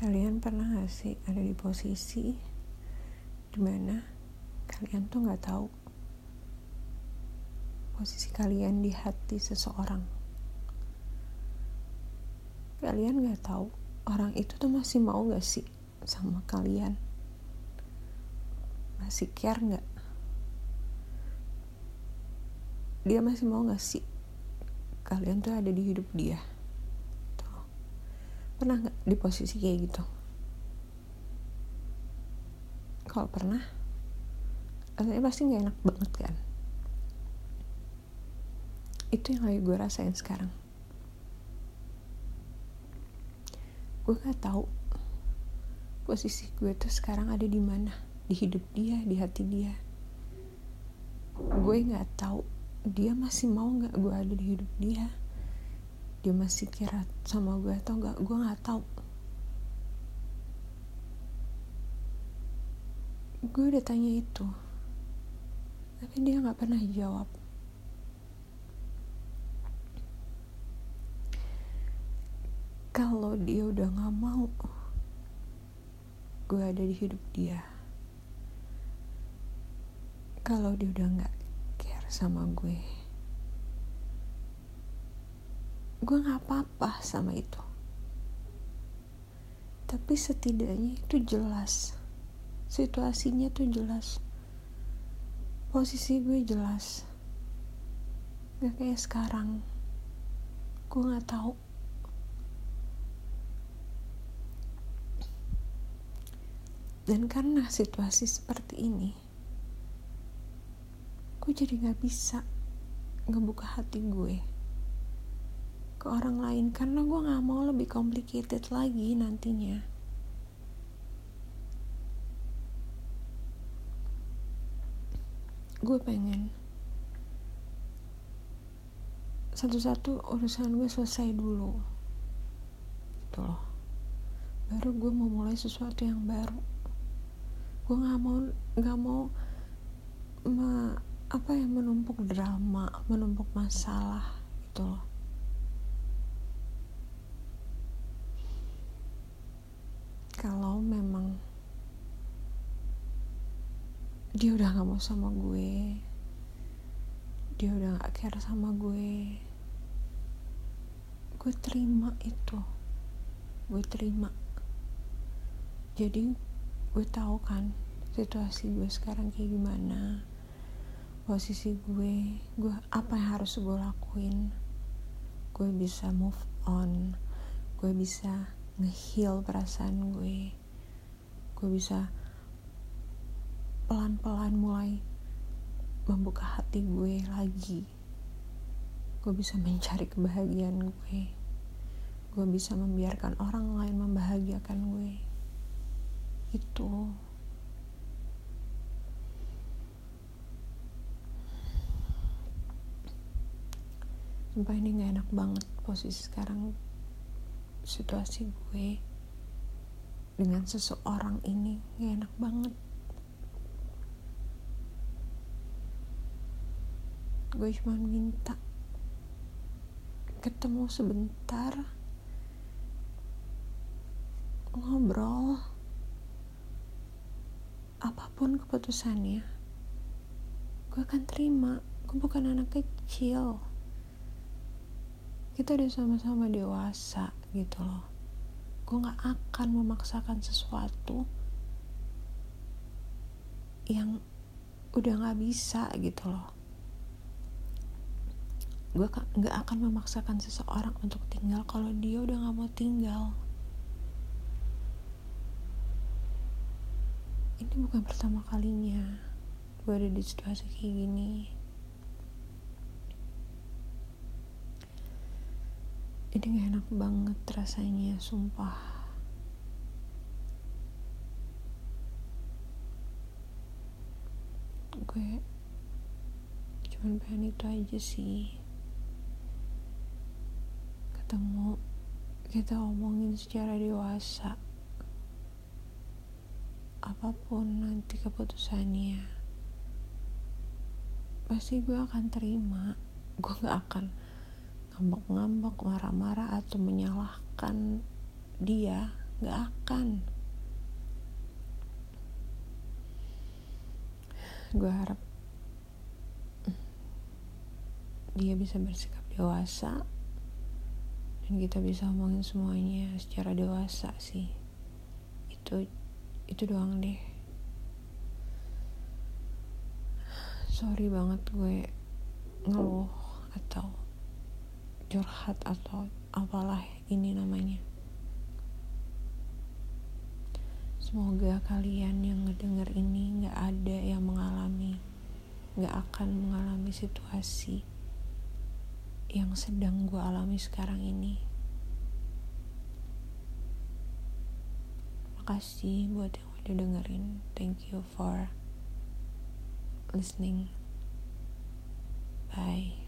Kalian pernah gak sih ada di posisi di mana kalian tuh gak tahu posisi kalian di hati seseorang. Kalian gak tahu orang itu tuh masih mau gak sih sama kalian? Masih care gak? Dia masih mau gak sih kalian tuh ada di hidup dia? Pernah nggak di posisi kayak gitu? Kalau pernah rasanya pasti nggak enak banget kan? Itu yang lagi gue rasain sekarang. Gue nggak tahu posisi gue tuh sekarang ada di mana. Di hidup dia di hati dia. Gue nggak tahu dia masih mau nggak gue ada di hidup dia dia masih kira sama gue atau enggak gue nggak tahu. Gue udah tanya itu tapi dia nggak pernah jawab. Kalau dia udah nggak mau gue ada di hidup dia. Kalau dia udah nggak care sama gue gue nggak apa-apa sama itu. Tapi setidaknya itu jelas. Situasinya tuh jelas. Posisi gue jelas. Gak kayak sekarang. Gue nggak tahu. Dan karena situasi seperti ini gue jadi nggak bisa ngebuka hati gue ke orang lain karena gue gak mau lebih complicated lagi nantinya. Gue pengen satu-satu urusan gue selesai dulu. Gitu loh. Baru gue mau mulai sesuatu yang baru. Gue nggak mau nggak mau me, apa yang menumpuk drama menumpuk masalah gitu loh kalau memang dia udah gak mau sama gue. Dia udah gak care sama gue. Gue terima itu. Gue terima. Jadi gue tahu kan situasi gue sekarang kayak gimana posisi gue gue apa yang harus gue lakuin. Gue bisa move on. Gue bisa ngeheal perasaan gue gue bisa pelan-pelan mulai membuka hati gue lagi. Gue bisa mencari kebahagiaan gue. Gue bisa membiarkan orang lain membahagiakan gue. Itu. Sumpah ini gak enak banget posisi sekarang situasi gue dengan seseorang ini gak enak banget. Gue cuma minta ketemu sebentar ngobrol apa pun keputusannya gue akan terima. Gue bukan anak kecil. Kita udah sama-sama dewasa gitu loh gue gak akan memaksakan sesuatu yang udah gak bisa gitu loh. Gue gak akan memaksakan seseorang untuk tinggal kalau dia udah gak mau tinggal. Ini bukan pertama kalinya gue ada di situasi kayak gini ini gak enak banget rasanya sumpah. Gue cuman pengen itu aja sih. Ketemu kita omongin secara dewasa. Apa pun nanti keputusannya pasti gue akan terima. Gue gak akan ngambek-ngambek marah-marah atau menyalahkan dia nggak akan. Gue harap dia bisa bersikap dewasa dan kita bisa ngomongin semuanya secara dewasa sih. Itu itu doang deh. Sorry banget gue ngeluh atau curhat atau apalah ini namanya Semoga kalian yang ngedenger ini gak ada yang mengalami, gak akan mengalami situasi yang sedang gue alami sekarang ini. Makasih buat yang udah dengerin. Thank you for listening. Bye.